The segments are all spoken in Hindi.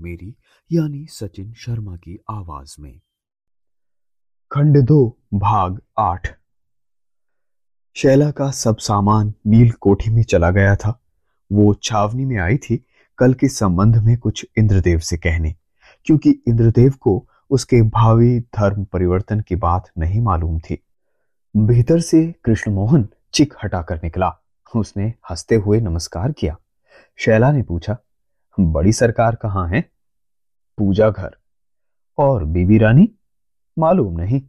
मेरी, यानी सचिन शर्मा की आवाज़ में। खंड दो, भाग आठ। शैला का सब सामान नील कोठी में चला गया था। वो छावनी में आई थी कल के संबंध में कुछ इंद्रदेव से कहने, क्योंकि इंद्रदेव को उसके भावी धर्म परिवर्तन की बात नहीं मालूम थी। भीतर से कृष्ण मोहन चिक हटाकर निकला। उसने हँसते हुए नमस्कार किया। शैला ने पूछा, बड़ी सरकार कहाँ है? पूजा घर। और बीबी रानी? मालूम नहीं।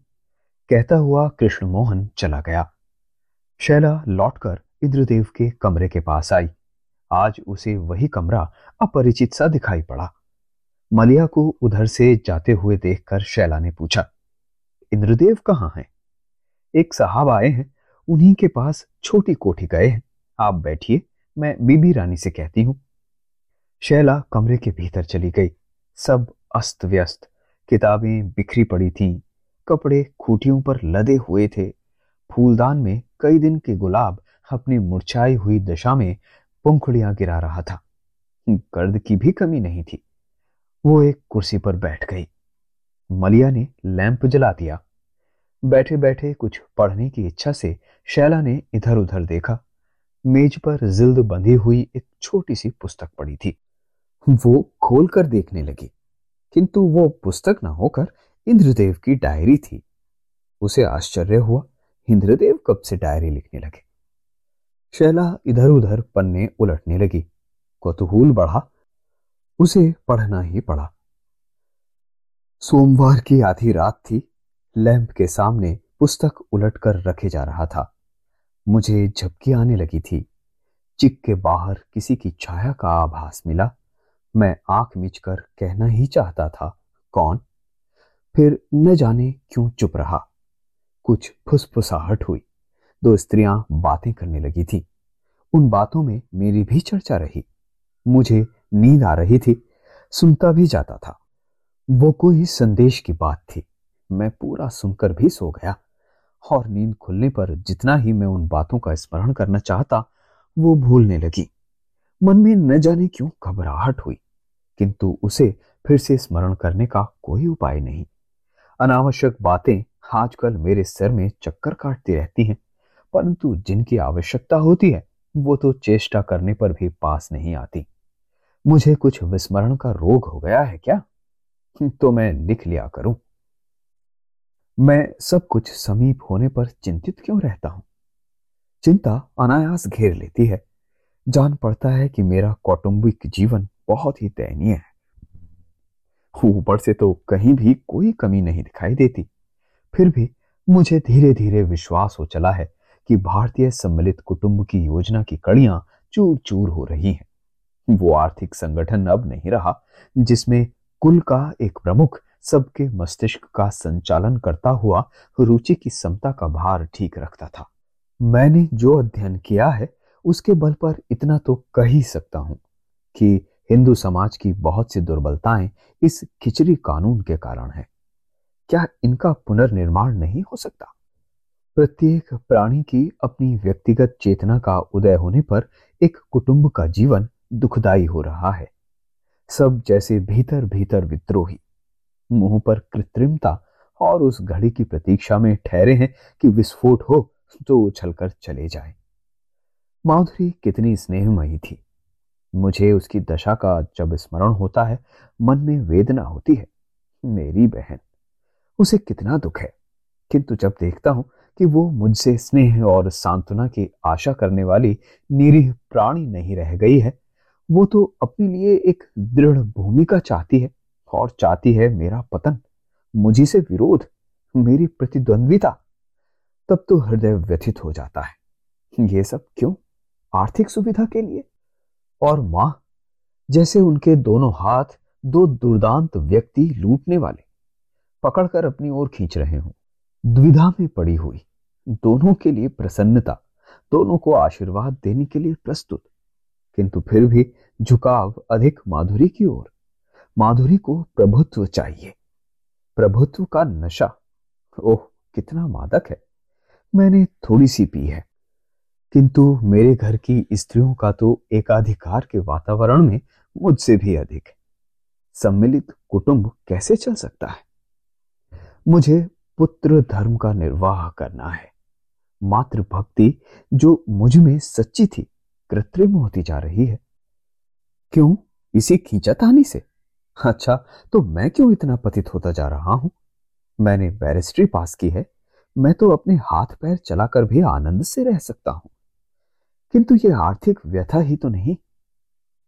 कहता हुआ कृष्ण मोहन चला गया। शैला लौटकर इंद्रदेव के कमरे के पास आई। आज उसे वही कमरा अपरिचित सा दिखाई पड़ा। मलिया को उधर से जाते हुए देखकर शैला ने पूछा, इंद्रदेव कहाँ हैं? एक साहब आए हैं। उन्हीं के पास छोटी कोठी गए हैं। आप बैठिए, मैं बीबी रानी से कहती हूँ। शैला कमरे के भीतर चली गई। सब अस्त व्यस्त। किताबें बिखरी पड़ी थीं, कपड़े खूटियों पर लदे हुए थे। फूलदान में कई दिन के गुलाब अपनी मुरझाई हुई दशा में पंखुड़ियाँ गिरा रहा था। गर्द की भी कमी नहीं थी। वो एक कुर्सी पर बैठ गई। मलिया ने लैंप जला दिया। बैठे बैठे कुछ पढ़ने की इच्छा से शैला ने इधर उधर देखा। मेज पर जिल्द बंधी हुई एक छोटी सी पुस्तक पड़ी थी। वो खोलकर देखने लगी। किंतु वो पुस्तक न होकर इंद्रदेव की डायरी थी। उसे आश्चर्य हुआ, इंद्रदेव कब से डायरी लिखने लगे। शैला इधर उधर पन्ने उलटने लगी। कौतूहूल बढ़ा। उसे पढ़ना ही पड़ा। सोमवार की आधी रात थी। लैंप के सामने पुस्तक उलट कर रखे जा रहा था। मुझे झपकी आने लगी थी। चिक के बाहर किसी की छाया का आभास मिला। मैं आँख मिचकर कहना ही चाहता था, कौन? फिर न जाने क्यों चुप रहा। कुछ फुसफुसाहट हुई। दो स्त्रियाँ बातें करने लगी थी। उन बातों में मेरी भी चर्चा रही। मुझे नींद आ रही थी। सुनता भी जाता था। वो कोई संदेश की बात थी। मैं पूरा सुनकर भी सो गया। और नींद खुलने पर जितना ही मैं उन बातों का स्मरण करना चाहता, वो भूलने लगी। मन में न जाने क्यों घबराहट हुई। किंतु उसे फिर से स्मरण करने का कोई उपाय नहीं। अनावश्यक बातें आजकल मेरे सिर में चक्कर काटती रहती हैं, परंतु जिनकी आवश्यकता होती है, वो तो चेष्टा करने पर भी पास नहीं आती। मुझे कुछ विस्मरण का रोग हो गया है क्या? तो मैं लिख लिया करूँ। मैं सब कुछ समीप होने पर चिंतित क्यों रहता हूँ? चिंता अनायास घेर लेती है। जान पड़ता है कि मेरा कौटुंबिक जीवन बहुत ही दयनीय है। ऊपर से तो कहीं भी कोई कमी नहीं दिखाई देती। फिर भी मुझे धीरे धीरे विश्वास हो चला है कि भारतीय सम्मिलित कुटुंब की योजना की कड़ियाँ चूर चूर हो रही हैं। वो आर्थिक संगठन अब नहीं रहा, जिसमें कुल का एक प्रमुख, सबके मस्तिष्क का संचालन करता हुआ रुचि की समता का भार ठीक रखता था। मैंने जो अध्ययन किया है, उसके बल पर इतना तो कह ही सकता हूँ कि हिंदू समाज की बहुत सी दुर्बलताएँ इस खिचड़ी कानून के कारण है। क्या इनका पुनर्निर्माण नहीं हो सकता? प्रत्येक प्राणी की अपनी व्यक्तिगत चेतना का उदय होने पर एक कुटुंब का जीवन दुखदाई हो रहा है। सब जैसे भीतर भीतर विद्रोही, मुँह पर कृत्रिमता और उस घड़ी की प्रतीक्षा में ठहरे हैं कि विस्फोट हो तो उछलकर चले जाए। माधुरी कितनी स्नेहमयी थी। मुझे उसकी दशा का जब स्मरण होता है, मन में वेदना होती है। मेरी बहन, उसे कितना दुख है। किंतु जब देखता हूँ कि वो मुझसे स्नेह और सांत्वना की आशा करने वाली निरीह प्राणी नहीं रह गई है, वो तो अपने लिए एक दृढ़ भूमिका चाहती है और चाहती है मेरा पतन, मुझी से विरोध, मेरी प्रतिद्वंद्विता। तब तो हृदय व्यथित हो जाता है। ये सब क्यों? आर्थिक सुविधा के लिए? और माँ, जैसे उनके दोनों हाथ दो दुर्दांत व्यक्ति लूटने वाले, पकड़कर अपनी ओर खींच रहे हों। द्विधा में पड़ी हुई, दोनों के लिए प्रसन्नता, दोनों को आशीर्वाद देने के लिए प्रस्तुत। किंतु फिर भी झुकाव अधिक माधुरी की ओर, माधुरी को प्रभुत्व चाहिए। प्रभुत्व का नशा, ओह, कितना मादक है। मैंने थोड़ी सी पी है। किंतु मेरे घर की स्त्रियों का तो एकाधिकार के वातावरण में मुझसे भी अधिक है। सम्मिलित कुटुंब कैसे चल सकता है? मुझे पुत्र धर्म का निर्वाह करना है। मातृभक्ति जो मुझमें सच्ची थी, कृत्रिम होती जा रही है। क्यों इसी खींचातानी से? अच्छा तो मैं क्यों इतना पतित होता जा रहा हूँ? मैंने बैरिस्ट्री पास की है, मैं तो अपने हाथ पैर चलाकर भी आनंद से रह सकता हूँ। किंतु यह आर्थिक व्यथा ही तो नहीं।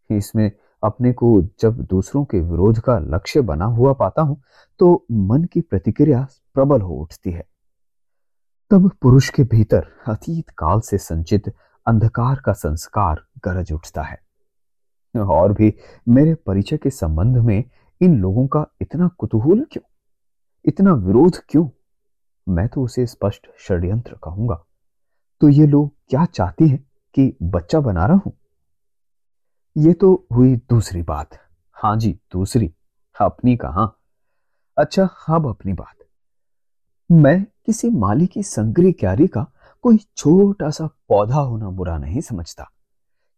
इसमें अपने को जब दूसरों के विरोध का लक्ष्य बना हुआ पाता हूँ तो मन की प्रतिक्रिया प्रबल हो उठती है। तब पुरुष के भीतर अतीत काल से संचित अंधकार का संस्कार गरज उठता है। और भी मेरे परिचय के संबंध में इन लोगों का इतना कुतूहल क्यों? इतना विरोध क्यों? मैं तो उसे स्पष्ट षड्यंत्र कहूँगा। तो ये लोग क्या चाहती हैं? कि बच्चा बना रहा हूँ। ये तो हुई दूसरी बात। हाँ जी, दूसरी। अपनी कहा? अच्छा अब अपनी बात। मैं किसी माली की संगरी क्यारी का कोई छोटा सा पौधा होना बुरा नहीं समझता।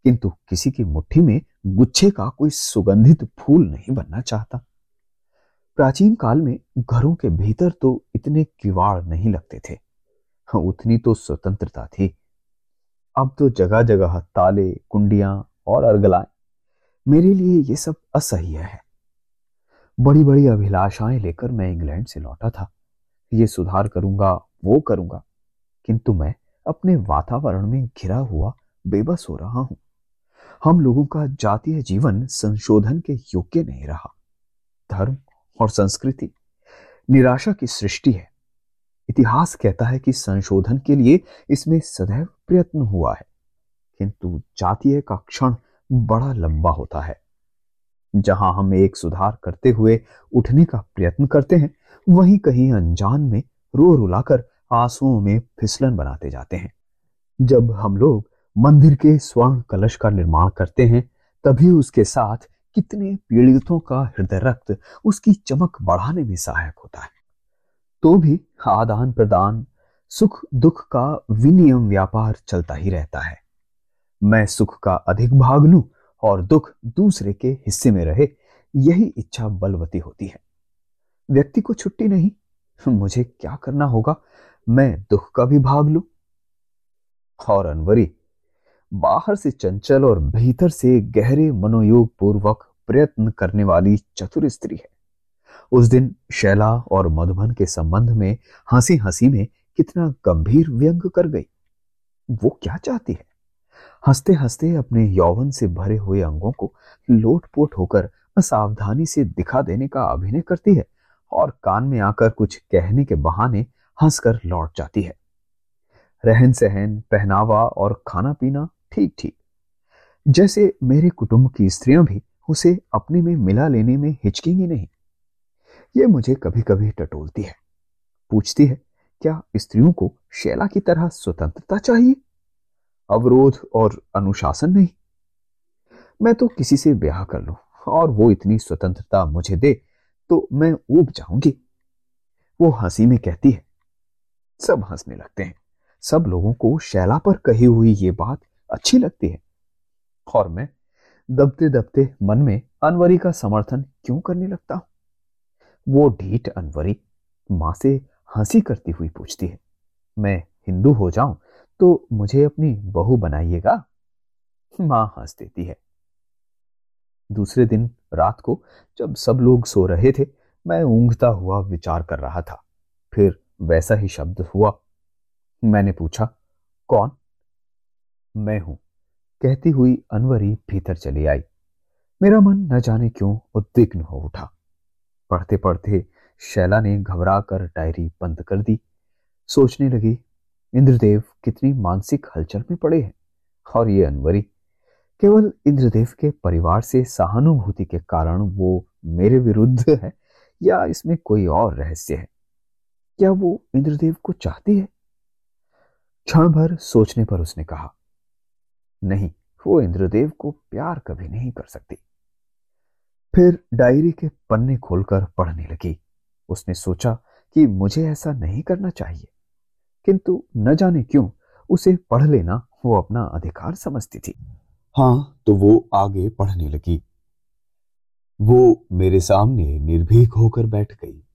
किंतु किसी की मुट्ठी में गुच्छे का कोई सुगंधित फूल नहीं बनना चाहता। प्राचीन काल में घरों के भीतर तो इतने किवाड़ नहीं लगते थे। उतनी तो स्वतंत्रता थी। अब तो जगह जगह ताले, कुंडियाँ और अर्गलाएँ। मेरे लिए ये सब असह्य है। बड़ी बड़ी अभिलाषाएँ लेकर मैं इंग्लैंड से लौटा था। ये सुधार करूँगा, वो करूँगा, किंतु मैं अपने वातावरण में घिरा हुआ, बेबस हो रहा हूँ। हम लोगों का जातीय जीवन संशोधन के योग्य नहीं रहा। धर्म और संस्कृति, निराशा की सृष्टि है। इतिहास कहता है कि संशोधन के लिए इसमें सदैव प्रयत्न हुआ है, किंतु जातीय का क्षण बड़ा लंबा होता है। जहाँ हम एक सुधार करते हुए उठने का प्रयत्न करते हैं, वहीं कहीं अनजान में रो रुलाकर आंसुओं में फिसलन बनाते जाते हैं। जब हम लोग मंदिर के स्वर्ण कलश का निर्माण करते हैं, तभी उसके साथ कितने पीड़ितों का हृदय रक्त उसकी चमक बढ़ाने में सहायक होता है। तो भी आदान प्रदान, सुख दुख का विनियम व्यापार चलता ही रहता है। मैं सुख का अधिक भाग लूँ और दुख दूसरे के हिस्से में रहे, यही इच्छा बलवती होती है। व्यक्ति को छुट्टी नहीं, मुझे क्या करना होगा? मैं दुख का भी भाग लू? और अनवरी, बाहर से चंचल और भीतर से गहरे मनोयोग पूर्वक प्रयत्न करने वाली चतुर स्त्री है। उस दिन शैला और मधुबन के संबंध में हँसी हँसी में कितना गंभीर व्यंग कर गई। वो क्या चाहती है? हँसते हँसते अपने यौवन से भरे हुए अंगों को लोटपोट होकर असावधानी से दिखा देने का अभिनय करती है और कान में आकर कुछ कहने के बहाने हंसकर लौट जाती है। रहन सहन पहनावा और खाना पीना ठीक ठीक जैसे मेरे कुटुंब की स्त्रियाँ भी उसे अपने में मिला लेने में हिचकेंगी नहीं। ये मुझे कभी कभी टटोलती है। पूछती है, क्या स्त्रियों को शैला की तरह स्वतंत्रता चाहिए? अवरोध और अनुशासन नहीं? मैं तो किसी से ब्याह कर लू और वो इतनी स्वतंत्रता मुझे दे तो मैं ऊब जाऊँगी। वो हँसी में कहती है। सब हंसने लगते हैं। सब लोगों को शैला पर कही हुई ये बात अच्छी लगती है। और मैं दबते दबते मन में अनवरी का समर्थन क्यों करने लगता हूँ? वो ढीठ अनवरी माँ से हँसी करती हुई पूछती है, मैं हिंदू हो जाऊँ तो मुझे अपनी बहू बनाइएगा? माँ हंस देती है। दूसरे दिन रात को जब सब लोग सो रहे थे, मैं ऊंघता हुआ विचार कर रहा था। फिर वैसा ही शब्द हुआ। मैंने पूछा, कौन? मैं हूँ, कहती हुई अनवरी भीतर चली आई। मेरा मन न जाने क्यों उद्विग्न हो उठा। पढ़ते पढ़ते शैला ने घबरा कर डायरी बंद कर दी। सोचने लगी, इंद्रदेव कितनी मानसिक हलचल में पड़े हैं। और ये अनवरी, केवल इंद्रदेव के परिवार से सहानुभूति के कारण वो मेरे विरुद्ध है या इसमें कोई और रहस्य है? क्या वो इंद्रदेव को चाहती है? क्षण भर सोचने पर उसने कहा, नहीं, वो इंद्रदेव को प्यार कभी नहीं कर सकती। फिर डायरी के पन्ने खोलकर पढ़ने लगी। उसने सोचा कि मुझे ऐसा नहीं करना चाहिए। किंतु न जाने क्यों उसे पढ़ लेना वो अपना अधिकार समझती थी। हाँ तो वो आगे पढ़ने लगी। वो मेरे सामने निर्भीक होकर बैठ गई।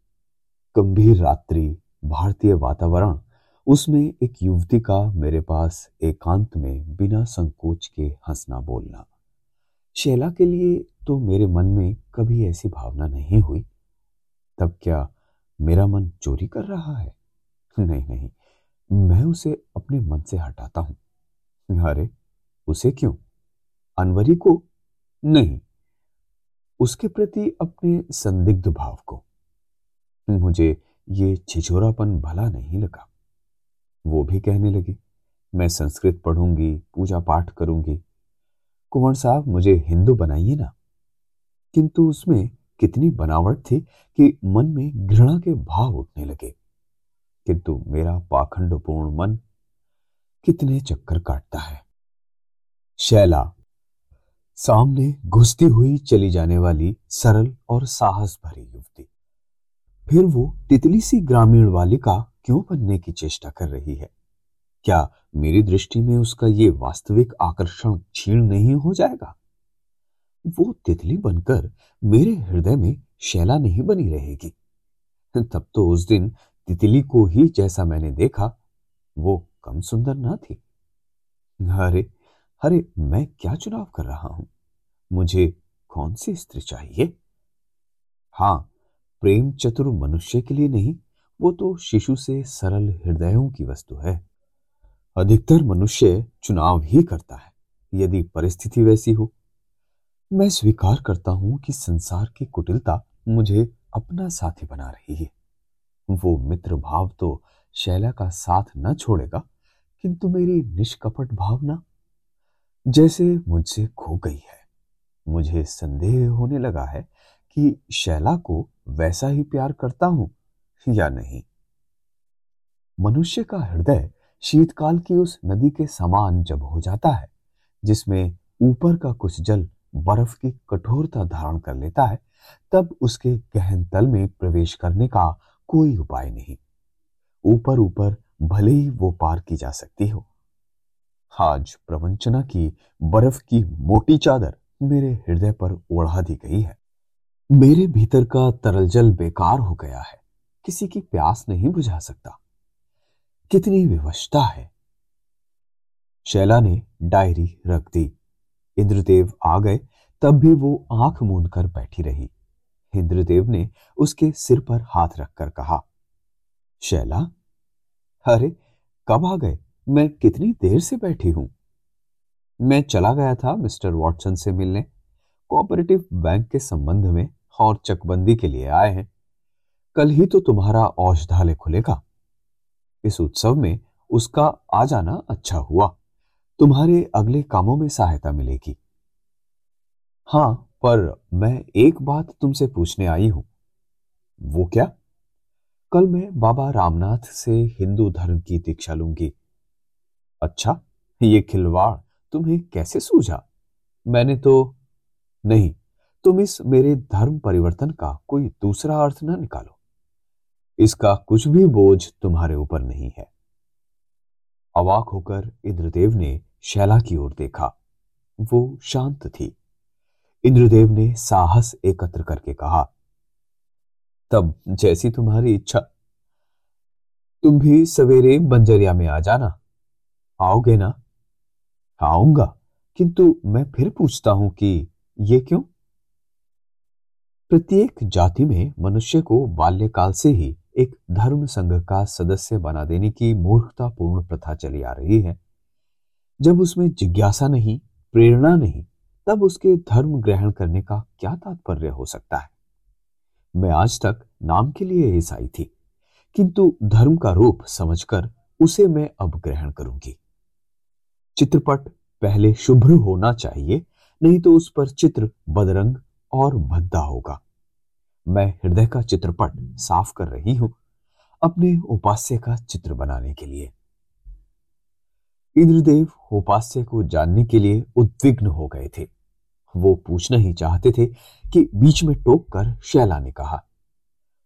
गंभीर रात्रि, भारतीय वातावरण, उसमें एक युवती का मेरे पास एकांत में बिना संकोच के हंसना बोलना। शैला के लिए तो मेरे मन में कभी ऐसी भावना नहीं हुई। तब क्या मेरा मन चोरी कर रहा है? नहीं नहीं, मैं उसे अपने मन से हटाता हूँ। अरे, उसे क्यों? अनवरी को? नहीं, उसके प्रति अपने संदिग्ध भाव को। मुझे ये छिछोरापन भला नहीं लगा। वो भी कहने लगी, मैं संस्कृत पढ़ूँगी, पूजा पाठ करूँगी। कुंवर साहब, मुझे हिंदू बनाइए ना। किंतु उसमें कितनी बनावट थी कि मन में घृणा के भाव उठने लगे। किंतु मेरा पाखंडपूर्ण मन कितने चक्कर काटता है। शैला, सामने घुसती हुई चली जाने वाली सरल और साहस भरी युवती। फिर वो तितली सी ग्रामीण बालिका क्यों बनने की चेष्टा कर रही है? क्या मेरी दृष्टि में उसका ये वास्तविक आकर्षण छीण नहीं हो जाएगा? वो तितली बनकर मेरे हृदय में शैला नहीं बनी रहेगी। तब तो उस दिन तितली को ही जैसा मैंने देखा, वो कम सुंदर ना थी। अरे अरे, मैं क्या चुनाव कर रहा हूँ? मुझे कौन सी स्त्री चाहिए? हाँ, प्रेम चतुर मनुष्य के लिए नहीं, वो तो शिशु से सरल हृदयों की वस्तु है। अधिकतर मनुष्य चुनाव ही करता है, यदि परिस्थिति वैसी हो। मैं स्वीकार करता हूँ कि संसार की कुटिलता मुझे अपना साथी बना रही है। वो मित्र भाव तो शैला का साथ न छोड़ेगा, किंतु मेरी निष्कपट भावना जैसे मुझसे खो गई है। मुझे संदेह होने लगा है कि शैला को वैसा ही प्यार करता हूँ या नहीं। मनुष्य का हृदय शीतकाल की उस नदी के समान जब हो जाता है, जिसमें ऊपर का कुछ जल बर्फ़ की कठोरता धारण कर लेता है, तब उसके गहन तल में प्रवेश करने का कोई उपाय नहीं। ऊपर ऊपर भले ही वो पार की जा सकती हो। आज प्रवंचना की बर्फ़ की मोटी चादर मेरे हृदय पर ओढ़ा दी गई है। मेरे भीतर का तरल जल बेकार हो गया है। किसी की प्यास नहीं बुझा सकता। कितनी विवशता है। शैला ने डायरी रख दी। इंद्रदेव आ गए, तब भी वो आँख मूंद कर बैठी रही। इंद्रदेव ने उसके सिर पर हाथ रखकर कहा, शैला, अरे, कब आ गए? मैं कितनी देर से बैठी हूँ। मैं चला गया था मिस्टर वॉटसन से मिलने। कोऑपरेटिव बैंक के संबंध में और चकबंदी के लिए आए हैं। कल ही तो तुम्हारा औषधालय खुलेगा। इस उत्सव में उसका आ जाना अच्छा हुआ। तुम्हारे अगले कामों में सहायता मिलेगी। हाँ, पर मैं एक बात तुमसे पूछने आई हूँ। वो क्या? कल मैं बाबा रामनाथ से हिंदू धर्म की दीक्षा लूँगी। अच्छा ये खिलवाड़ तुम्हें कैसे सूझा? मैंने तो नहीं, तुम इस मेरे धर्म परिवर्तन का कोई दूसरा अर्थ ना निकालो। इसका कुछ भी बोझ तुम्हारे ऊपर नहीं है। अवाक होकर इंद्रदेव ने शैला की ओर देखा। वो शांत थी। इंद्रदेव ने साहस एकत्र करके कहा, तब जैसी तुम्हारी इच्छा। तुम भी सवेरे बंजरिया में आ जाना। आओगे ना? आऊँगा, किंतु मैं फिर पूछता हूँ कि ये क्यों? प्रत्येक जाति में मनुष्य को बाल्यकाल से ही एक धर्म संघ का सदस्य बना देने की मूर्खतापूर्ण प्रथा चली आ रही है। जब उसमें जिज्ञासा नहीं, प्रेरणा नहीं, तब उसके धर्म ग्रहण करने का क्या तात्पर्य हो सकता है? मैं आज तक नाम के लिए ईसाई थी, किंतु धर्म का रूप समझकर उसे मैं अब ग्रहण करूँगी। चित्रपट पहले शुभ्र होना चाहिए, नहीं तो उस पर चित्र, बदरंग और भद्दा होगा। मैं हृदय का चित्रपट साफ़ कर रही हूँ अपने उपास्य का चित्र बनाने के लिए। इंद्रदेव उपास्य को जानने के लिए उद्विग्न हो गए थे। वो पूछना ही चाहते थे कि बीच में टोक कर शैला ने कहा,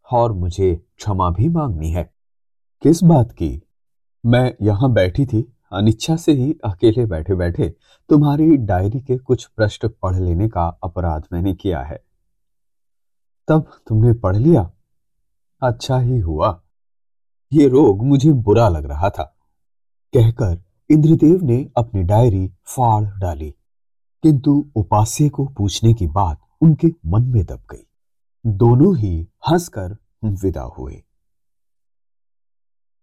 और मुझे क्षमा भी मांगनी है। किस बात की? मैं यहाँ बैठी थी, अनिच्छा से ही अकेले बैठे बैठे तुम्हारी डायरी के कुछ प्रश्न पढ़ लेने का अपराध मैंने किया है। तब तुमने पढ़ लिया? अच्छा ही हुआ। ये रोग मुझे बुरा लग रहा था। कहकर इंद्रदेव ने अपनी डायरी फाड़ डाली। किंतु उपास्य को पूछने की बात उनके मन में दब गई। दोनों ही हंसकर विदा हुए।